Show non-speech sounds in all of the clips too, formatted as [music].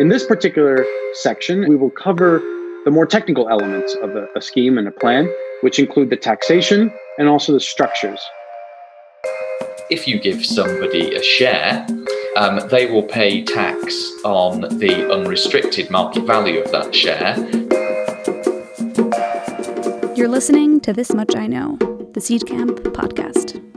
In this particular section, we will cover the more technical elements of a, a scheme and a plan, which include the taxation and also the structures. If you give somebody a share, um, they will pay tax on the unrestricted market value of that share. You're listening to This Much I Know, the Seedcamp podcast.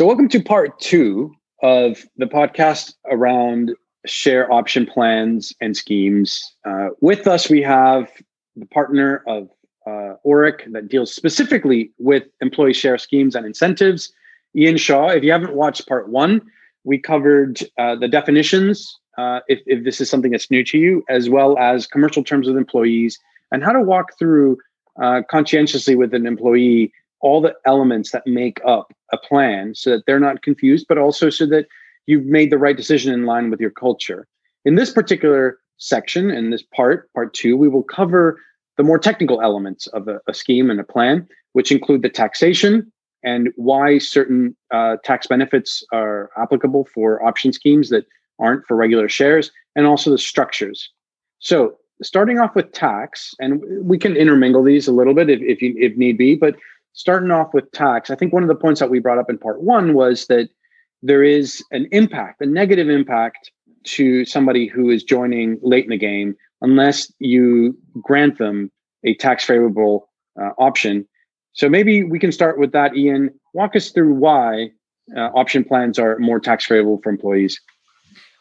So, welcome to part two of the podcast around share option plans and schemes. Uh, with us, we have the partner of uh, Orrick that deals specifically with employee share schemes and incentives, Ian Shaw. If you haven't watched part one, we covered uh, the definitions, uh, if, if this is something that's new to you, as well as commercial terms with employees and how to walk through uh, conscientiously with an employee all the elements that make up a plan so that they're not confused, but also so that you've made the right decision in line with your culture. In this particular section, in this part, part two, we will cover the more technical elements of a, a scheme and a plan, which include the taxation and why certain uh, tax benefits are applicable for option schemes that aren't for regular shares, and also the structures. So, starting off with tax, and we can intermingle these a little bit if, if, you, if need be, but starting off with tax, I think one of the points that we brought up in part one was that there is an impact, a negative impact to somebody who is joining late in the game unless you grant them a tax favorable uh, option. So maybe we can start with that, Ian. Walk us through why uh, option plans are more tax favorable for employees.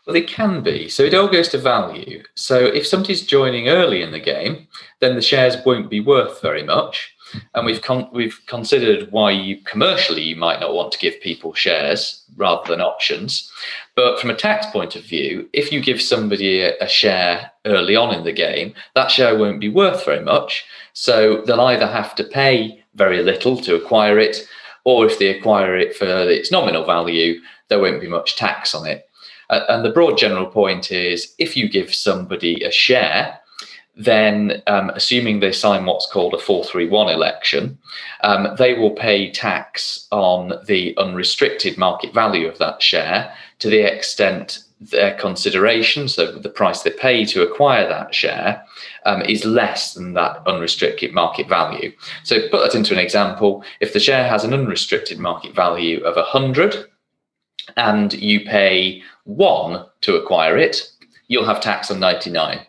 Well, they can be. So it all goes to value. So if somebody's joining early in the game, then the shares won't be worth very much and we've con- we've considered why you commercially you might not want to give people shares rather than options. But from a tax point of view, if you give somebody a, a share early on in the game, that share won't be worth very much. So they'll either have to pay very little to acquire it, or if they acquire it for its nominal value, there won't be much tax on it. And the broad general point is if you give somebody a share, then um, assuming they sign what's called a 431 election, um, they will pay tax on the unrestricted market value of that share to the extent their consideration, so the price they pay to acquire that share, um, is less than that unrestricted market value. So, put that into an example if the share has an unrestricted market value of 100 and you pay one to acquire it, you'll have tax on 99.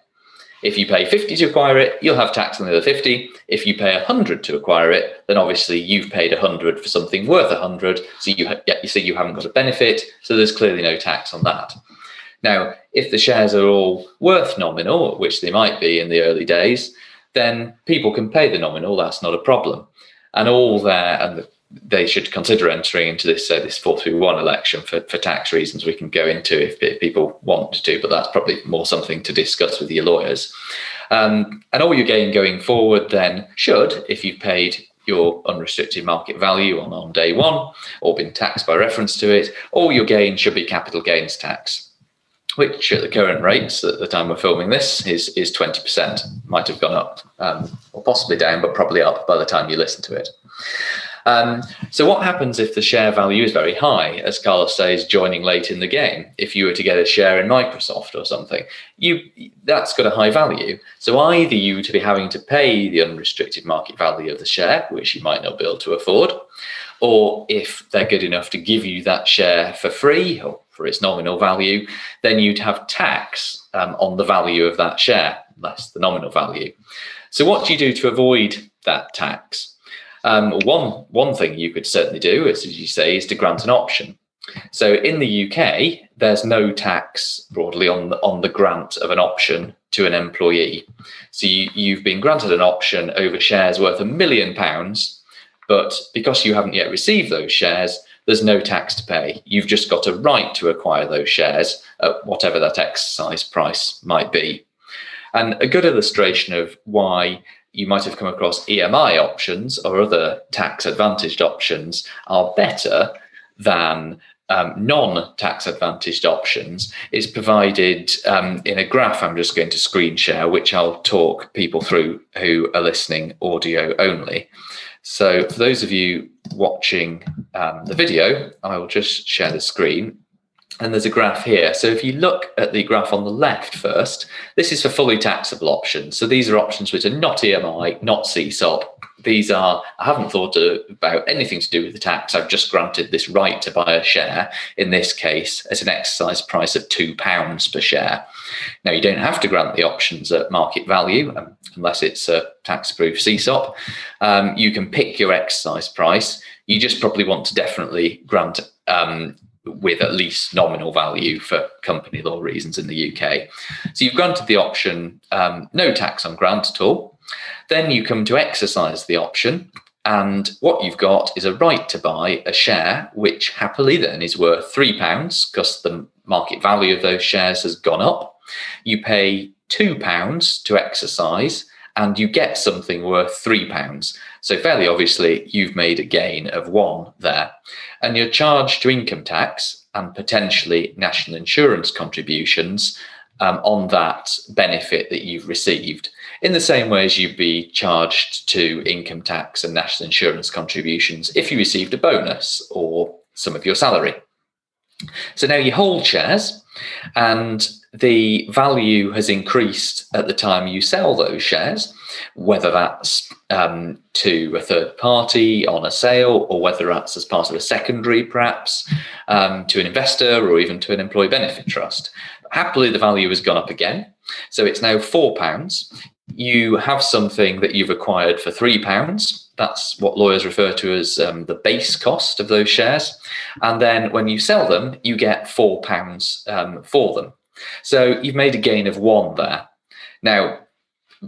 If you pay 50 to acquire it, you'll have tax on the other 50. If you pay 100 to acquire it, then obviously you've paid 100 for something worth 100. So you, ha- you see you haven't got a benefit. So there's clearly no tax on that. Now, if the shares are all worth nominal, which they might be in the early days, then people can pay the nominal. That's not a problem. And all there, and the they should consider entering into this uh, this 431 election for, for tax reasons we can go into if, if, people want to, but that's probably more something to discuss with your lawyers. Um, and all your gain going forward then should, if you've paid your unrestricted market value on, on day one or been taxed by reference to it, all your gain should be capital gains tax which at the current rates at the time we're filming this is is 20%. Might have gone up um, or possibly down, but probably up by the time you listen to it. Um, so what happens if the share value is very high, as Carlos says, joining late in the game? If you were to get a share in Microsoft or something, you that's got a high value. So either you would be having to pay the unrestricted market value of the share, which you might not be able to afford, or if they're good enough to give you that share for free or for its nominal value, then you'd have tax um, on the value of that share, less the nominal value. So what do you do to avoid that tax? Um, one one thing you could certainly do, is, as you say, is to grant an option. So in the UK, there's no tax broadly on the, on the grant of an option to an employee. So you, you've been granted an option over shares worth a million pounds, but because you haven't yet received those shares, there's no tax to pay. You've just got a right to acquire those shares at whatever that exercise price might be. And a good illustration of why you might have come across EMI options or other tax advantaged options are better than um, non tax advantaged options is provided um, in a graph I'm just going to screen share, which I'll talk people through who are listening audio only. So, for those of you watching um, the video, I will just share the screen. And there's a graph here. So, if you look at the graph on the left first, this is for fully taxable options. So, these are options which are not EMI, not CSOP, these are i haven't thought about anything to do with the tax. I've just granted this right to buy a share. In this case at an exercise price of two pounds per share. Now you don't have to grant the options at market value um, unless it's a tax proof csop um, you can pick your exercise price. You just probably want to definitely grant um, with at least nominal value for company law reasons in the uk so you've granted the option um, no tax on grant at all then you come to exercise the option, and what you've got is a right to buy a share, which happily then is worth £3 because the market value of those shares has gone up. You pay £2 to exercise, and you get something worth £3. So, fairly obviously, you've made a gain of one there. And you're charged to income tax and potentially national insurance contributions um, on that benefit that you've received in the same way as you'd be charged to income tax and national insurance contributions if you received a bonus or some of your salary. So now you hold shares, and the value has increased at the time you sell those shares, whether that's um, to a third party on a sale, or whether that's as part of a secondary, perhaps um, to an investor or even to an employee benefit trust. Happily, the value has gone up again. So it's now £4 you have something that you've acquired for three pounds. That's what lawyers refer to as um, the base cost of those shares. And then when you sell them, you get four pounds um, for them. So you've made a gain of one there. Now,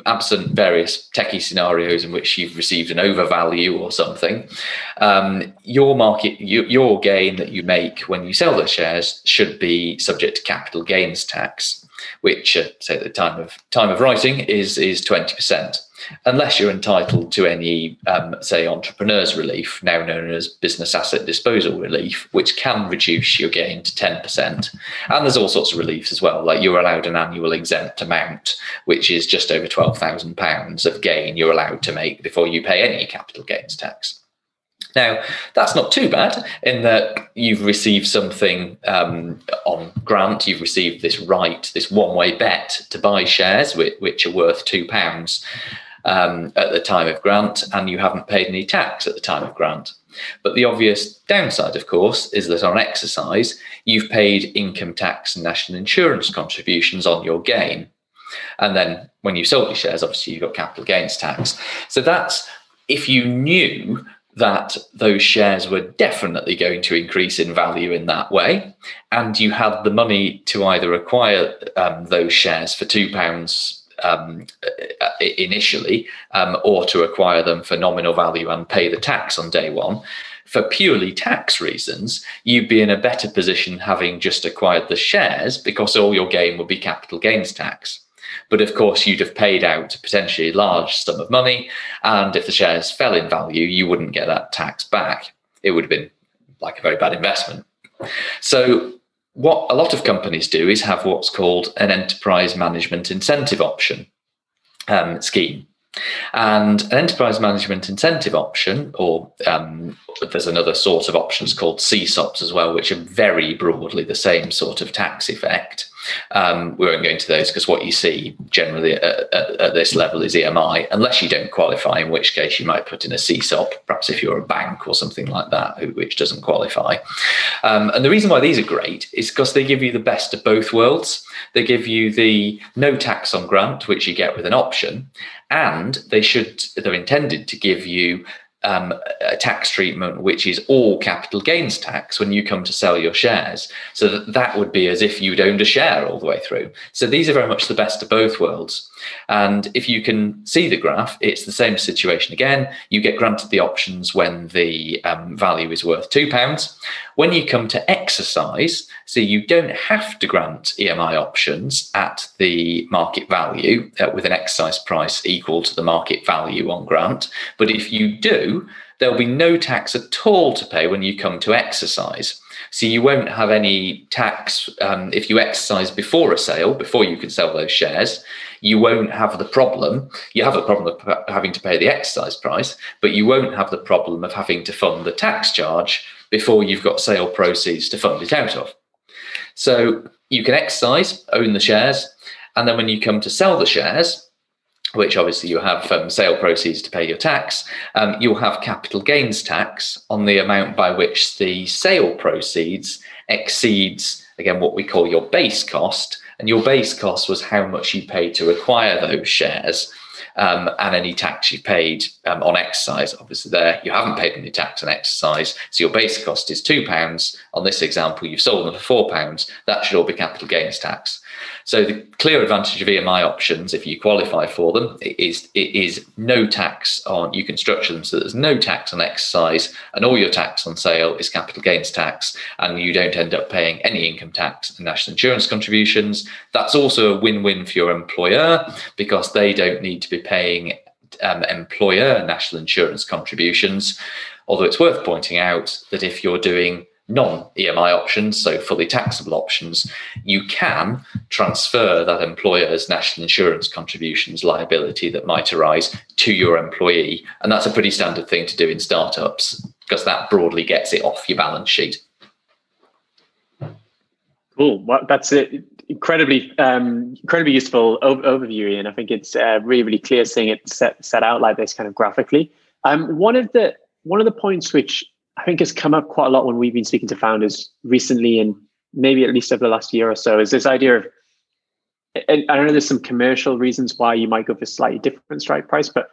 absent various techie scenarios in which you've received an overvalue or something, um, your market, your, your gain that you make when you sell the shares should be subject to capital gains tax which, uh, say at the time of time of writing, is is twenty percent, unless you're entitled to any, um, say, entrepreneurs relief, now known as business asset disposal relief, which can reduce your gain to ten percent. And there's all sorts of reliefs as well, like you're allowed an annual exempt amount, which is just over twelve thousand pounds of gain you're allowed to make before you pay any capital gains tax. Now, that's not too bad in that you've received something um, on grant. You've received this right, this one way bet to buy shares, which, which are worth £2 um, at the time of grant, and you haven't paid any tax at the time of grant. But the obvious downside, of course, is that on exercise, you've paid income tax and national insurance contributions on your gain. And then when you sold your shares, obviously you've got capital gains tax. So that's if you knew that those shares were definitely going to increase in value in that way, and you had the money to either acquire um, those shares for two pounds um, initially, um, or to acquire them for nominal value and pay the tax on day one. For purely tax reasons, you'd be in a better position having just acquired the shares because all your gain would be capital gains tax. But of course, you'd have paid out a potentially large sum of money. And if the shares fell in value, you wouldn't get that tax back. It would have been like a very bad investment. So, what a lot of companies do is have what's called an enterprise management incentive option um, scheme. And an enterprise management incentive option, or um, there's another sort of options called CSOPs as well, which are very broadly the same sort of tax effect. Um, we won't go into those because what you see generally at, at, at, this level is EMI, unless you don't qualify, in which case you might put in a CSOP, perhaps if you're a bank or something like that, which doesn't qualify. Um, and the reason why these are great is because they give you the best of both worlds. They give you the no tax on grant, which you get with an option, and they should they're intended to give you um, a tax treatment which is all capital gains tax when you come to sell your shares. So that, that would be as if you'd owned a share all the way through. So these are very much the best of both worlds. And if you can see the graph, it's the same situation again. You get granted the options when the um, value is worth £2. When you come to exercise, so you don't have to grant EMI options at the market value uh, with an exercise price equal to the market value on grant. But if you do, there'll be no tax at all to pay when you come to exercise. So you won't have any tax um, if you exercise before a sale, before you can sell those shares. You won't have the problem. You have the problem of having to pay the exercise price, but you won't have the problem of having to fund the tax charge before you've got sale proceeds to fund it out of. So you can exercise, own the shares, and then when you come to sell the shares, which obviously you have um, sale proceeds to pay your tax, um, you'll have capital gains tax on the amount by which the sale proceeds exceeds, again, what we call your base cost. And your base cost was how much you paid to acquire those shares um, and any tax you paid um, on exercise. Obviously, there you haven't paid any tax on exercise, so your base cost is two pounds. On this example, you've sold them for four pounds. That should all be capital gains tax. So the clear advantage of EMI options, if you qualify for them, is it is no tax on. You can structure them so there's no tax on exercise, and all your tax on sale is capital gains tax, and you don't end up paying any income tax and national insurance contributions. That's also a win-win for your employer because they don't need to be paying um, employer national insurance contributions. Although it's worth pointing out that if you're doing non EMI options, so fully taxable options, you can transfer that employer's national insurance contributions liability that might arise to your employee. And that's a pretty standard thing to do in startups because that broadly gets it off your balance sheet. Cool. Well, that's an incredibly, um, incredibly useful overview, Ian. I think it's uh, really, really clear seeing it set, set out like this kind of graphically. Um, one of the one of the points which I think has come up quite a lot when we've been speaking to founders recently, and maybe at least over the last year or so, is this idea of. And I don't know there's some commercial reasons why you might go for slightly different strike price, but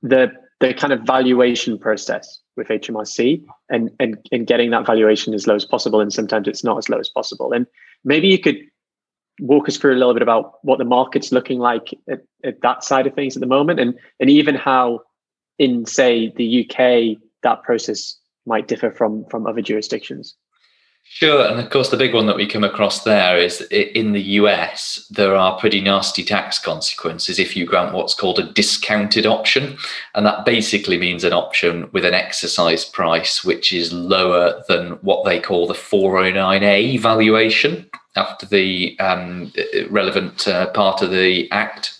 the the kind of valuation process with HMRC and, and and getting that valuation as low as possible, and sometimes it's not as low as possible. And maybe you could walk us through a little bit about what the market's looking like at, at that side of things at the moment, and and even how in say the UK that process might differ from from other jurisdictions. Sure, and of course, the big one that we come across there is in the US, there are pretty nasty tax consequences if you grant what's called a discounted option. And that basically means an option with an exercise price which is lower than what they call the 409A valuation after the um, relevant uh, part of the Act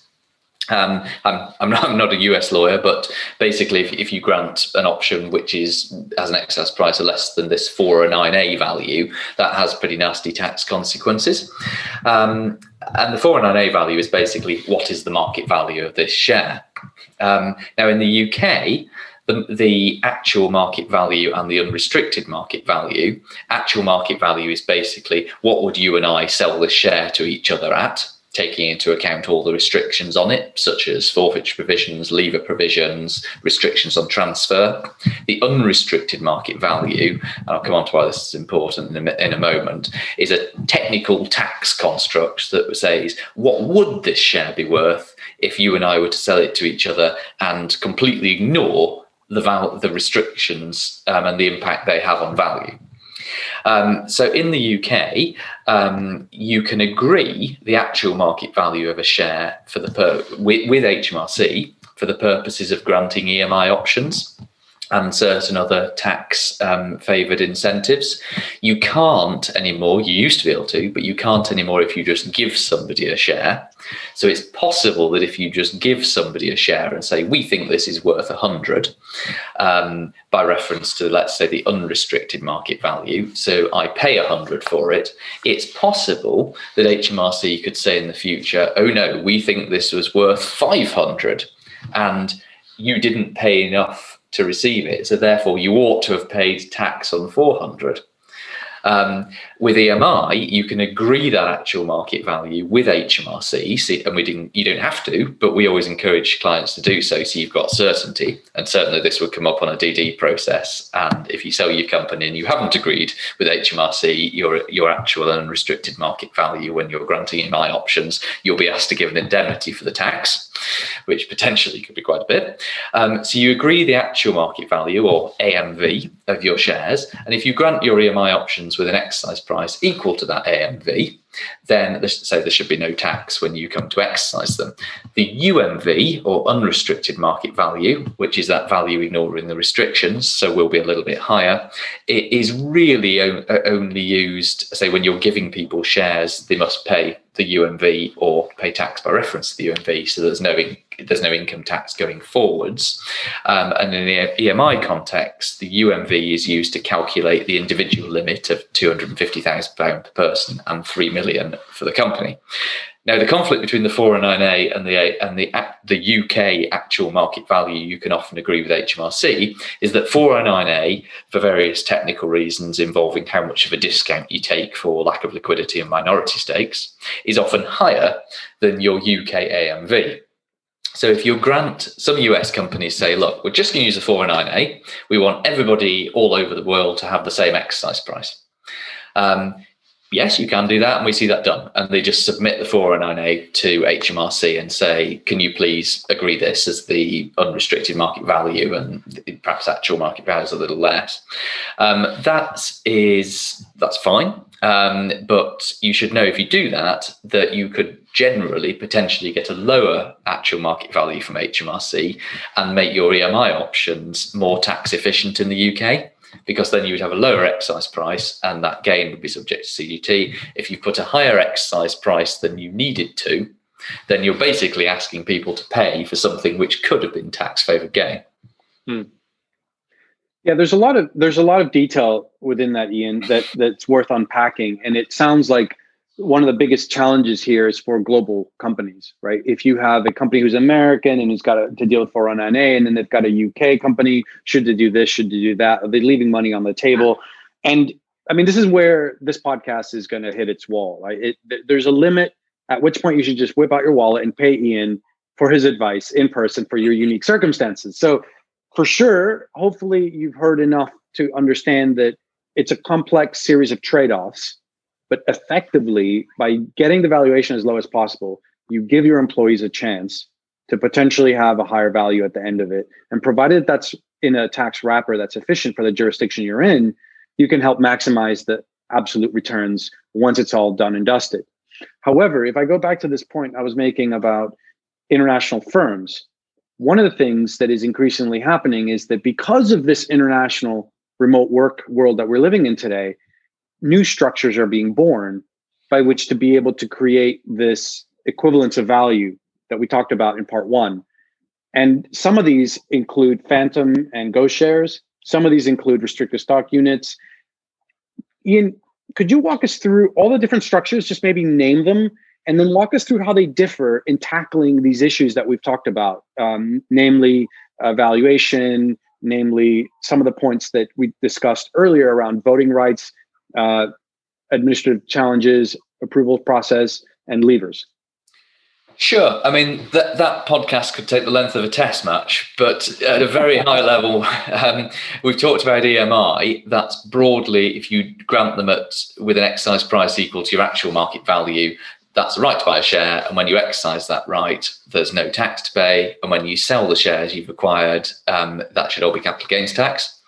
um, I'm, I'm, not, I'm not a US lawyer, but basically, if, if you grant an option which is has an excess price of less than this 409A value, that has pretty nasty tax consequences. Um, and the 409A value is basically what is the market value of this share. Um, now, in the UK, the, the, actual market value and the unrestricted market value, actual market value is basically what would you and I sell this share to each other at taking into account all the restrictions on it, such as forfeiture provisions, lever provisions, restrictions on transfer. The unrestricted market value, and I'll come on to why this is important in a, in a moment, is a technical tax construct that says what would this share be worth if you and I were to sell it to each other and completely ignore the, val- the restrictions um, and the impact they have on value. Um, so in the UK, um, you can agree the actual market value of a share for the per- with, with HMRC for the purposes of granting EMI options and certain other tax um, favored incentives. You can't anymore, you used to be able to, but you can't anymore if you just give somebody a share. So it's possible that if you just give somebody a share and say, we think this is worth 100, um, by reference to, let's say, the unrestricted market value, so I pay 100 for it, it's possible that HMRC could say in the future, oh no, we think this was worth 500 and you didn't pay enough to receive it. So therefore, you ought to have paid tax on 400. Um, with EMI, you can agree that actual market value with HMRC, and we didn't. You don't have to, but we always encourage clients to do so, so you've got certainty. And certainly, this would come up on a DD process. And if you sell your company and you haven't agreed with HMRC your your actual unrestricted market value when you're granting EMI options, you'll be asked to give an indemnity for the tax, which potentially could be quite a bit. Um, so you agree the actual market value or AMV of your shares, and if you grant your EMI options with an exercise price equal to that AMV, then so there should be no tax when you come to exercise them. The UMV or unrestricted market value, which is that value ignoring the restrictions, so will be a little bit higher, it is really only used, say, when you're giving people shares, they must pay the UMV or pay tax by reference to the UMV. So there's no in, there's no income tax going forwards. Um, and in the EMI context, the UMV is used to calculate the individual limit of two hundred and fifty thousand pound per person and three million for the company. Now, the conflict between the 409A and the and the the UK actual market value, you can often agree with HMRC, is that 409A, for various technical reasons involving how much of a discount you take for lack of liquidity and minority stakes, is often higher than your UK AMV. So if you grant some US companies say, look, we're just going to use the 409A, we want everybody all over the world to have the same exercise price. Um, yes, you can do that, and we see that done. And they just submit the 409A to HMRC and say, can you please agree this as the unrestricted market value and perhaps actual market value is a little less. Um, that is that's fine. Um, but you should know if you do that that you could generally potentially get a lower actual market value from HMRC and make your EMI options more tax efficient in the UK because then you would have a lower excise price and that gain would be subject to CGT. If you put a higher excise price than you needed to, then you're basically asking people to pay for something which could have been tax favored gain. Hmm. Yeah, there's a lot of there's a lot of detail within that, Ian, that that's worth unpacking. And it sounds like one of the biggest challenges here is for global companies, right? If you have a company who's American and who's got to, to deal with 409A, and then they've got a UK company, should they do this? Should they do that? Are they leaving money on the table? And I mean, this is where this podcast is going to hit its wall. Right? It, there's a limit at which point you should just whip out your wallet and pay Ian for his advice in person for your unique circumstances. So, for sure, hopefully, you've heard enough to understand that it's a complex series of trade offs but effectively, by getting the valuation as low as possible, you give your employees a chance to potentially have a higher value at the end of it. And provided that's in a tax wrapper that's efficient for the jurisdiction you're in, you can help maximize the absolute returns once it's all done and dusted. However, if I go back to this point I was making about international firms, one of the things that is increasingly happening is that because of this international remote work world that we're living in today, new structures are being born by which to be able to create this equivalence of value that we talked about in part one. And some of these include phantom and ghost shares. Some of these include restricted stock units. Ian, could you walk us through all the different structures, just maybe name them, and then walk us through how they differ in tackling these issues that we've talked about, um, namely uh, valuation, namely some of the points that we discussed earlier around voting rights uh, administrative challenges, approval process, and levers? Sure. I mean, that, that podcast could take the length of a test match, but at a very high [laughs] level, um, we've talked about EMI. That's broadly, if you grant them at with an exercise price equal to your actual market value, that's the right to buy a share. And when you exercise that right, there's no tax to pay. And when you sell the shares you've acquired, um, that should all be capital gains tax.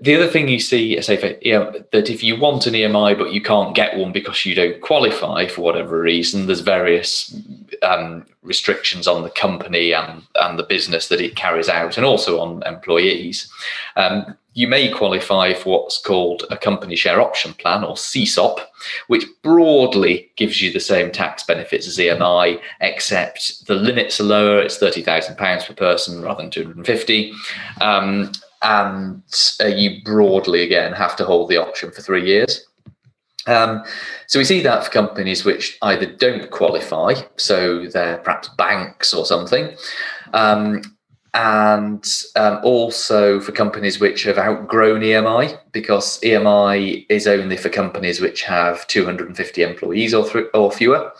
The other thing you see, say, for, you know, that if you want an EMI but you can't get one because you don't qualify for whatever reason, there's various um, restrictions on the company and, and the business that it carries out, and also on employees. Um, you may qualify for what's called a company share option plan or CSOP, which broadly gives you the same tax benefits as EMI, except the limits are lower. It's thirty thousand pounds per person rather than two hundred and fifty. Um, and uh, you broadly again have to hold the option for three years. Um, so we see that for companies which either don't qualify, so they're perhaps banks or something, um, and um, also for companies which have outgrown EMI, because EMI is only for companies which have 250 employees or, th- or fewer,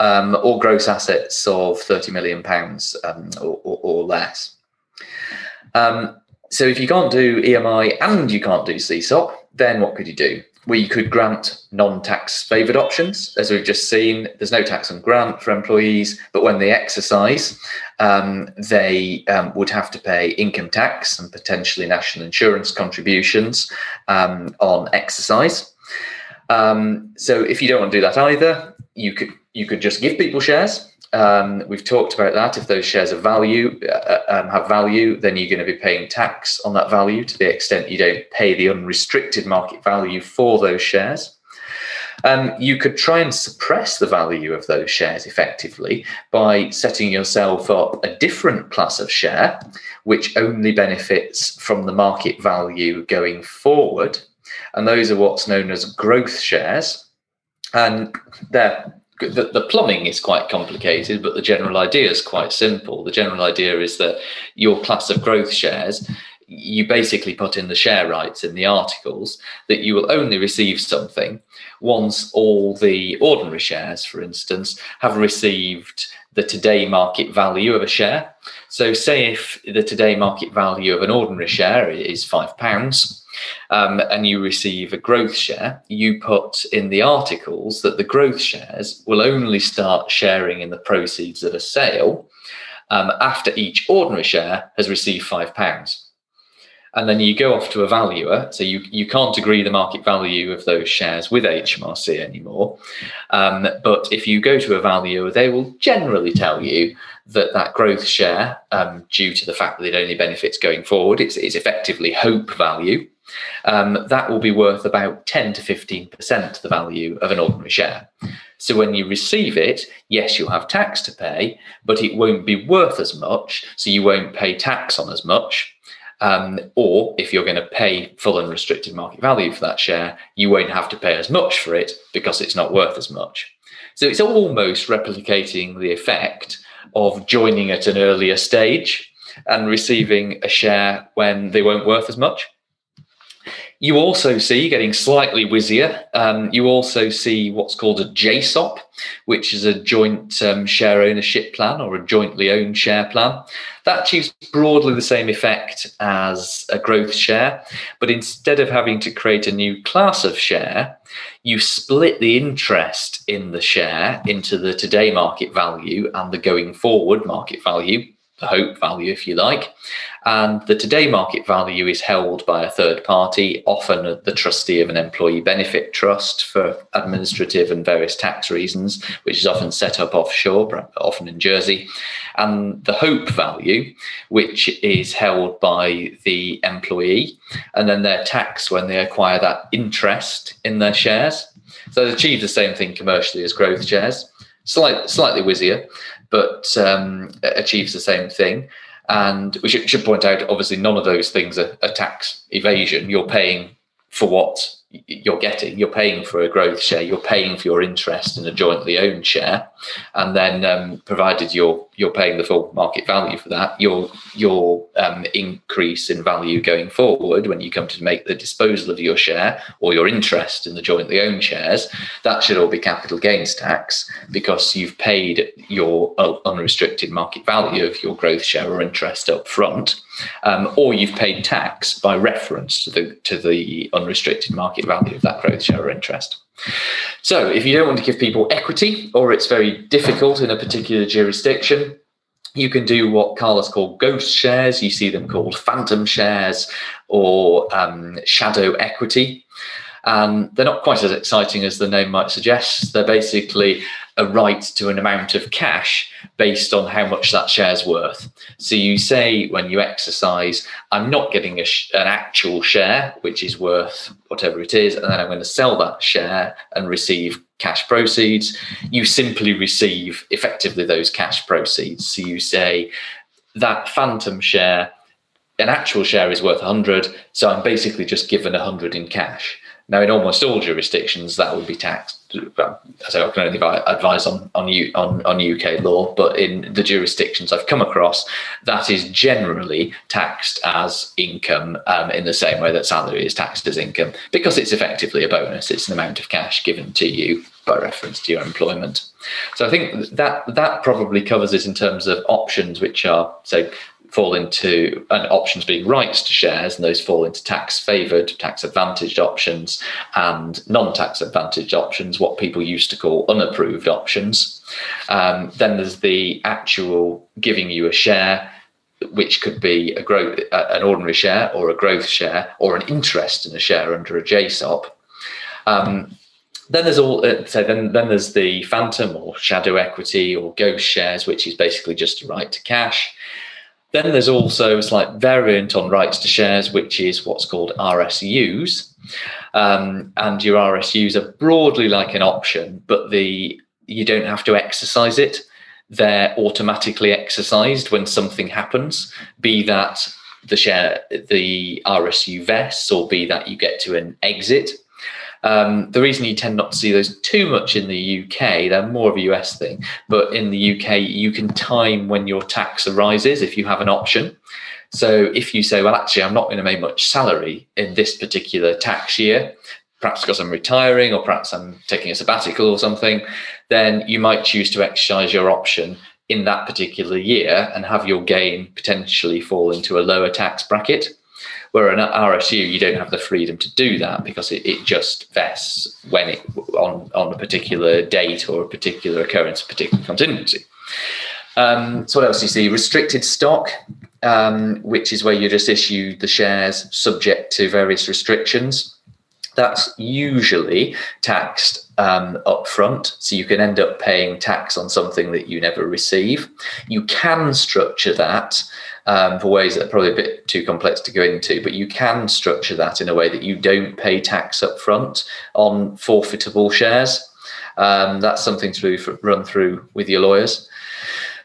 um, or gross assets of 30 million pounds um, or, or, or, less. Um, so if you can't do EMI and you can't do CSOP, then what could you do? You could grant non-tax favoured options, as we've just seen. There's no tax on grant for employees, but when they exercise, um, they um, would have to pay income tax and potentially national insurance contributions um, on exercise. Um, so if you don't want to do that either, you could you could just give people shares. Um, we've talked about that. If those shares of value uh, um, have value, then you're going to be paying tax on that value to the extent you don't pay the unrestricted market value for those shares. Um, you could try and suppress the value of those shares effectively by setting yourself up a different class of share, which only benefits from the market value going forward. And those are what's known as growth shares. And they're the, the, plumbing is quite complicated, but the general idea is quite simple. The general idea is that your class of growth shares, you basically put in the share rights in the articles that you will only receive something once all the ordinary shares, for instance, have received the today market value of a share. So, say if the today market value of an ordinary share is five pounds um, and you receive a growth share, you put in the articles that the growth shares will only start sharing in the proceeds of a sale um, after each ordinary share has received five pounds. And then you go off to a valuer. So you, you can't agree the market value of those shares with HMRC anymore. Um, but if you go to a valuer, they will generally tell you that that growth share, um, due to the fact that it only benefits going forward, it's, it's effectively hope value um, that will be worth about 10 to 15% the value of an ordinary share. So when you receive it, yes, you'll have tax to pay, but it won't be worth as much. So you won't pay tax on as much. Um, or if you're going to pay full and restricted market value for that share, you won't have to pay as much for it because it's not worth as much. So it's almost replicating the effect of joining at an earlier stage and receiving a share when they weren't worth as much. You also see, getting slightly whizzier, um, you also see what's called a JSOP, which is a joint um, share ownership plan or a jointly owned share plan. That achieves broadly the same effect as a growth share, but instead of having to create a new class of share, you split the interest in the share into the today market value and the going forward market value the hope value, if you like. And the today market value is held by a third party, often the trustee of an employee benefit trust for administrative and various tax reasons, which is often set up offshore, often in Jersey. And the hope value, which is held by the employee, and then their tax when they acquire that interest in their shares. So they achieve the same thing commercially as growth shares, slight, slightly whizzier but um, achieves the same thing. And we should, should, point out, obviously, none of those things are, are tax evasion. You're paying for what you're getting. You're paying for a growth share. You're paying for your interest in a jointly owned share, and then um, provided you're you're paying the full market value for that, your your um, increase in value going forward when you come to make the disposal of your share or your interest in the jointly owned shares, that should all be capital gains tax because you've paid your uh, unrestricted market value of your growth share or interest up front, um, or you've paid tax by reference to the to the unrestricted market value of that growth share interest. So, if you don't want to give people equity or it's very difficult in a particular jurisdiction, you can do what Carlos called ghost shares. You see them called phantom shares or um, shadow equity. Um, they're not quite as exciting as the name might suggest. They're basically a right to an amount of cash based on how much that share's worth. So you say when you exercise, I'm not getting sh- an actual share, which is worth whatever it is, and then I'm going to sell that share and receive cash proceeds. You simply receive effectively those cash proceeds. So you say that phantom share, an actual share is worth 100, so I'm basically just given 100 in cash. Now, in almost all jurisdictions, that would be taxed. So I can only advise on on, on on UK law, but in the jurisdictions I've come across, that is generally taxed as income um, in the same way that salary is taxed as income because it's effectively a bonus. It's an amount of cash given to you by reference to your employment. So I think that that probably covers it in terms of options, which are say fall into and options being rights to shares, and those fall into tax favored, tax advantaged options, and non tax advantaged options, what people used to call unapproved options. Um, then there's the actual giving you a share. Which could be a growth, an ordinary share, or a growth share, or an interest in a share under a JSOP. Um, then there's all uh, so then then there's the phantom or shadow equity or ghost shares, which is basically just a right to cash. Then there's also a slight variant on rights to shares, which is what's called RSUs. Um, and your RSUs are broadly like an option, but the you don't have to exercise it. They're automatically exercised when something happens, be that the share, the RSU vests, or be that you get to an exit. Um, the reason you tend not to see those too much in the UK, they're more of a US thing, but in the UK, you can time when your tax arises if you have an option. So if you say, well, actually, I'm not going to make much salary in this particular tax year, perhaps because I'm retiring or perhaps I'm taking a sabbatical or something, then you might choose to exercise your option in that particular year and have your gain potentially fall into a lower tax bracket. Where an RSU, you don't have the freedom to do that because it, it just vests when it on, on a particular date or a particular occurrence, a particular contingency. Um, so what else do you see? Restricted stock, um, which is where you just issue the shares subject to various restrictions. That's usually taxed um, upfront, so you can end up paying tax on something that you never receive. You can structure that um, for ways that are probably a bit too complex to go into, but you can structure that in a way that you don't pay tax up front on forfeitable shares. Um, that's something to run through with your lawyers.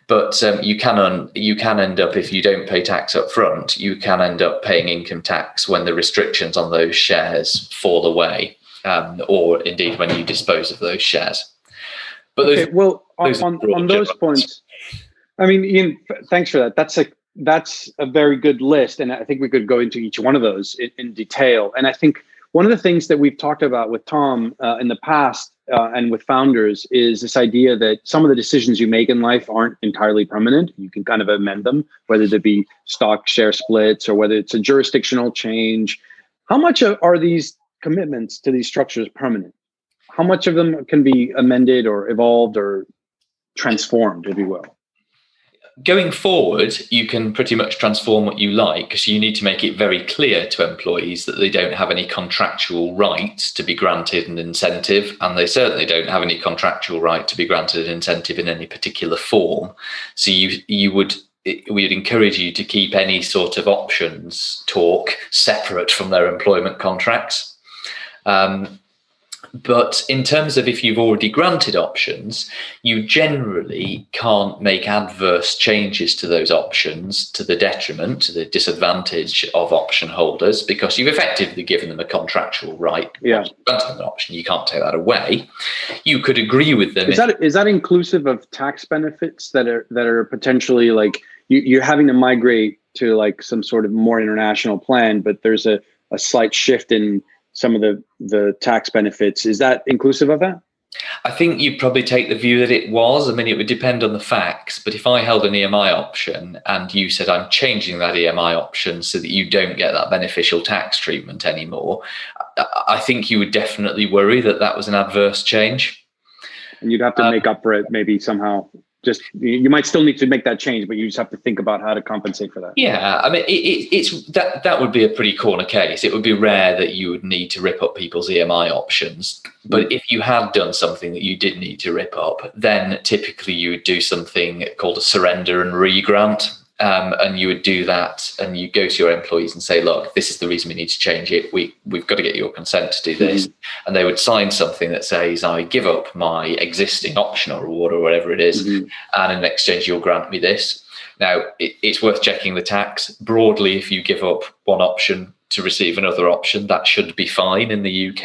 But um, you can un- you can end up if you don't pay tax up front, you can end up paying income tax when the restrictions on those shares fall away, um, or indeed when you dispose of those shares. But those, okay, well, those on, on, on those points, I mean, Ian, thanks for that. That's a that's a very good list, and I think we could go into each one of those in, in detail. And I think one of the things that we've talked about with Tom uh, in the past uh, and with founders is this idea that some of the decisions you make in life aren't entirely permanent. You can kind of amend them, whether it be stock share splits or whether it's a jurisdictional change. How much are these commitments to these structures permanent? How much of them can be amended or evolved or transformed, if you will? Going forward, you can pretty much transform what you like So you need to make it very clear to employees that they don't have any contractual right to be granted an incentive, and they certainly don't have any contractual right to be granted an incentive in any particular form. So you you would we would encourage you to keep any sort of options talk separate from their employment contracts. Um, but in terms of if you've already granted options, you generally can't make adverse changes to those options to the detriment, to the disadvantage of option holders, because you've effectively given them a contractual right. Yeah. Granted them an option, you can't take that away. You could agree with them. Is that is that inclusive of tax benefits that are that are potentially like you, you're having to migrate to like some sort of more international plan, but there's a, a slight shift in some of the the tax benefits. Is that inclusive of that? I think you'd probably take the view that it was. I mean, it would depend on the facts. But if I held an EMI option and you said I'm changing that EMI option so that you don't get that beneficial tax treatment anymore, I think you would definitely worry that that was an adverse change. And you'd have to um, make up for it maybe somehow just you might still need to make that change, but you just have to think about how to compensate for that. Yeah, I mean, it, it, it's that that would be a pretty corner case. It would be rare that you would need to rip up people's EMI options, but if you had done something that you did need to rip up, then typically you would do something called a surrender and re-grant. Um, and you would do that and you go to your employees and say look this is the reason we need to change it. We, we've got to get your consent to do this. Mm-hmm. and they would sign something that says i give up my existing optional reward or whatever it is, mm-hmm. and in exchange you'll grant me this. Now it, it's worth checking the tax. Broadly if you give up one option to receive another option that should be fine in the uk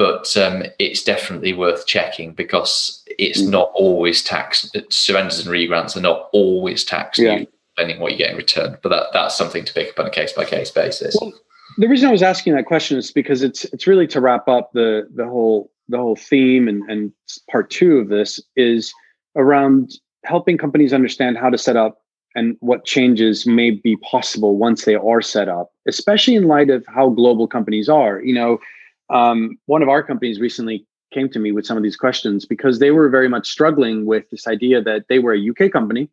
but um, it's definitely worth checking because it's mm. not always taxed. Surrenders and regrants are not always taxed, yeah. depending what you get in return. But that, that's something to pick up on a case by case basis. Well, the reason I was asking that question is because it's it's really to wrap up the the whole the whole theme and, and part two of this is around helping companies understand how to set up and what changes may be possible once they are set up, especially in light of how global companies are. You know, um, one of our companies recently came to me with some of these questions because they were very much struggling with this idea that they were a UK company,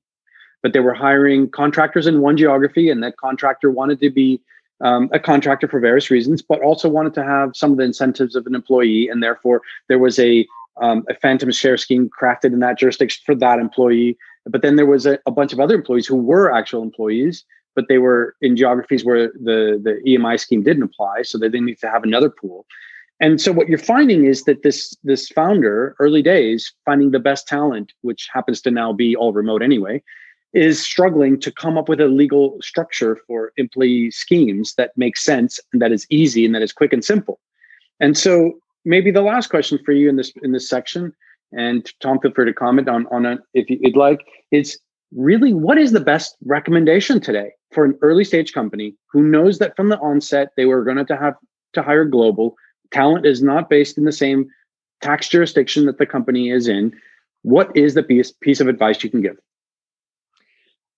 but they were hiring contractors in one geography, and that contractor wanted to be um, a contractor for various reasons, but also wanted to have some of the incentives of an employee, and therefore there was a um, a phantom share scheme crafted in that jurisdiction for that employee. But then there was a, a bunch of other employees who were actual employees, but they were in geographies where the the EMI scheme didn't apply, so they didn't need to have another pool. And so what you're finding is that this this founder, early days, finding the best talent, which happens to now be all remote anyway, is struggling to come up with a legal structure for employee schemes that makes sense and that is easy and that is quick and simple. And so maybe the last question for you in this in this section, and Tom, feel free to comment on on it if you'd like, is really what is the best recommendation today for an early stage company who knows that from the onset they were going to have to hire global. Talent is not based in the same tax jurisdiction that the company is in. What is the piece, piece of advice you can give?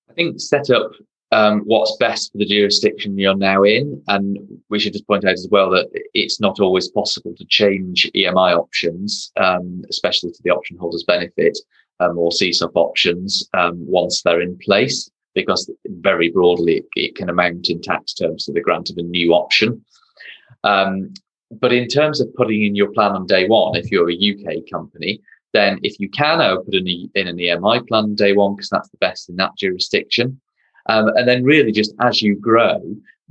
I think set up um, what's best for the jurisdiction you're now in. And we should just point out as well that it's not always possible to change EMI options, um, especially to the option holder's benefit um, or CSOP options um, once they're in place, because very broadly it, can amount in tax terms to the grant of a new option. Um, but in terms of putting in your plan on day one, if you're a UK company, then if you can, would put in, in an EMI plan day one because that's the best in that jurisdiction. Um, and then really just as you grow,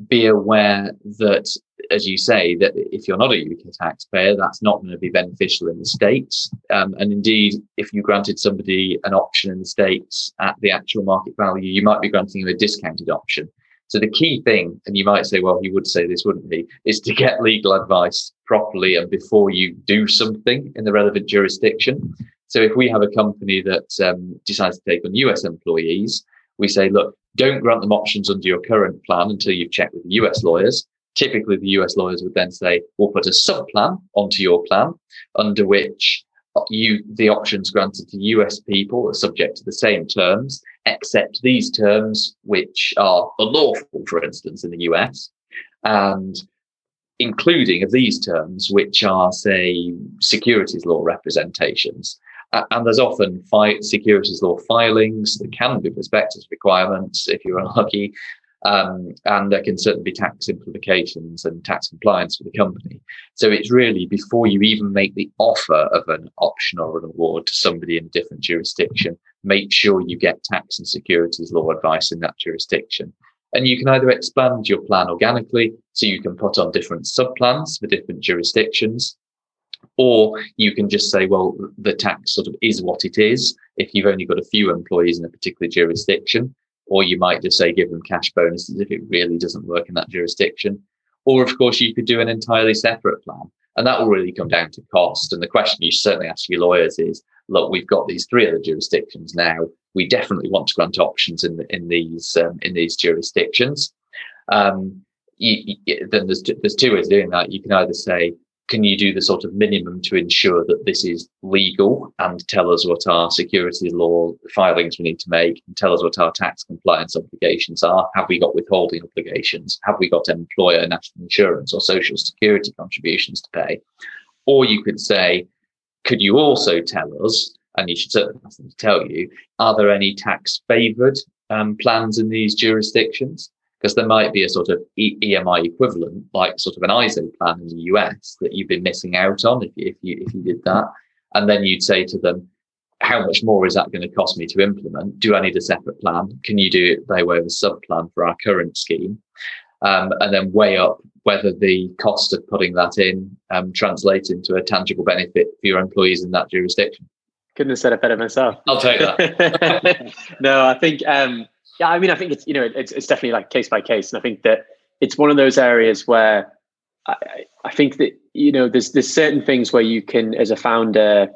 be aware that, as you say, that if you're not a UK taxpayer, that's not going to be beneficial in the States. Um, and indeed, if you granted somebody an option in the States at the actual market value, you might be granting them a discounted option. So the key thing, and you might say, well, he would say this, wouldn't he, is to get legal advice properly and before you do something in the relevant jurisdiction. So if we have a company that um, decides to take on US employees, we say, look, don't grant them options under your current plan until you've checked with the US lawyers. Typically, the US lawyers would then say, we'll put a sub plan onto your plan under which you the options granted to US people are subject to the same terms, except these terms which are unlawful, for instance, in the US, and including of these terms which are, say, securities law representations. and there's often fi- securities law filings. There can be prospectus requirements if you're [laughs] unlucky. Um, and there can certainly be tax implications and tax compliance for the company. So it's really before you even make the offer of an option or an award to somebody in a different jurisdiction, make sure you get tax and securities law advice in that jurisdiction. And you can either expand your plan organically, so you can put on different subplans for different jurisdictions, or you can just say, well, the tax sort of is what it is. If you've only got a few employees in a particular jurisdiction, or you might just say give them cash bonuses if it really doesn't work in that jurisdiction. Or, of course, you could do an entirely separate plan. And that will really come down to cost. And the question you certainly ask your lawyers is look, we've got these three other jurisdictions now. We definitely want to grant options in, in, these, um, in these jurisdictions. Um, you, you, then there's, there's two ways of doing that. You can either say, can you do the sort of minimum to ensure that this is legal and tell us what our securities law filings we need to make and tell us what our tax compliance obligations are? Have we got withholding obligations? Have we got employer national insurance or social security contributions to pay? Or you could say, could you also tell us, and you should certainly ask them to tell you, are there any tax favored um, plans in these jurisdictions? Because there might be a sort of EMI equivalent, like sort of an ISO plan in the US that you've been missing out on if you, if you if you did that, and then you'd say to them, how much more is that going to cost me to implement? Do I need a separate plan? Can you do it by way of a sub plan for our current scheme? Um, and then weigh up whether the cost of putting that in um, translates into a tangible benefit for your employees in that jurisdiction. Couldn't have said it better myself. I'll take that. [laughs] no, I think um, yeah, I mean, I think it's you know it's it's definitely like case by case, and I think that it's one of those areas where I, I think that you know there's there's certain things where you can as a founder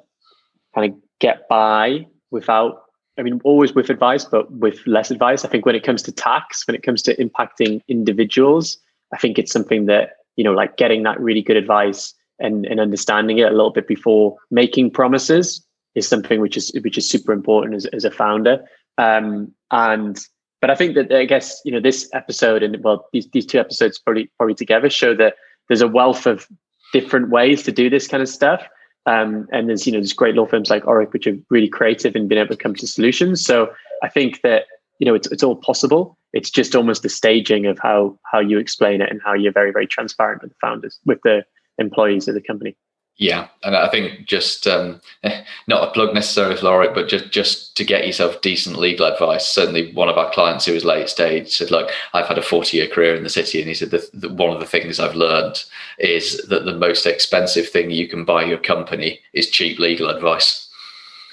kind of get by without I mean, always with advice, but with less advice. I think when it comes to tax, when it comes to impacting individuals, I think it's something that, you know, like getting that really good advice and, and understanding it a little bit before making promises is something which is which is super important as, as a founder. Um, and but I think that I guess you know this episode and well these these two episodes probably probably together show that there's a wealth of different ways to do this kind of stuff. Um, and there's you know there's great law firms like Orrick which are really creative and been able to come to solutions. So I think that you know it's it's all possible. it's just almost the staging of how how you explain it and how you're very very transparent with the founders with the employees of the company yeah, and I think just um, [laughs] not a plug necessarily for Orrick, but just just to get yourself decent legal advice. Certainly, one of our clients who was late stage said, "Look, I've had a forty-year career in the city," and he said that one of the things I've learned is that the most expensive thing you can buy your company is cheap legal advice.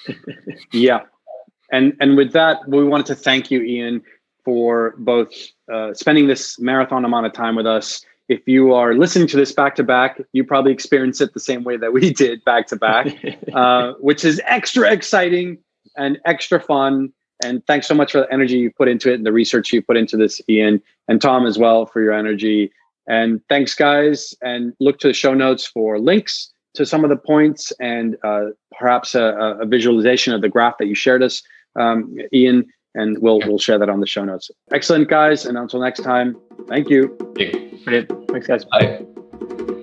[laughs] yeah, and and with that, we wanted to thank you, Ian, for both uh, spending this marathon amount of time with us if you are listening to this back to back, you probably experience it the same way that we did back to back, [laughs] uh, which is extra exciting and extra fun. And thanks so much for the energy you put into it and the research you put into this, Ian, and Tom as well for your energy. And thanks, guys. And look to the show notes for links to some of the points and uh, perhaps a, a, visualization of the graph that you shared us, um, Ian. And we'll we'll share that on the show notes. Excellent, guys. And until next time, thank you. Thank you. Brilliant. Thanks, guys. Bye.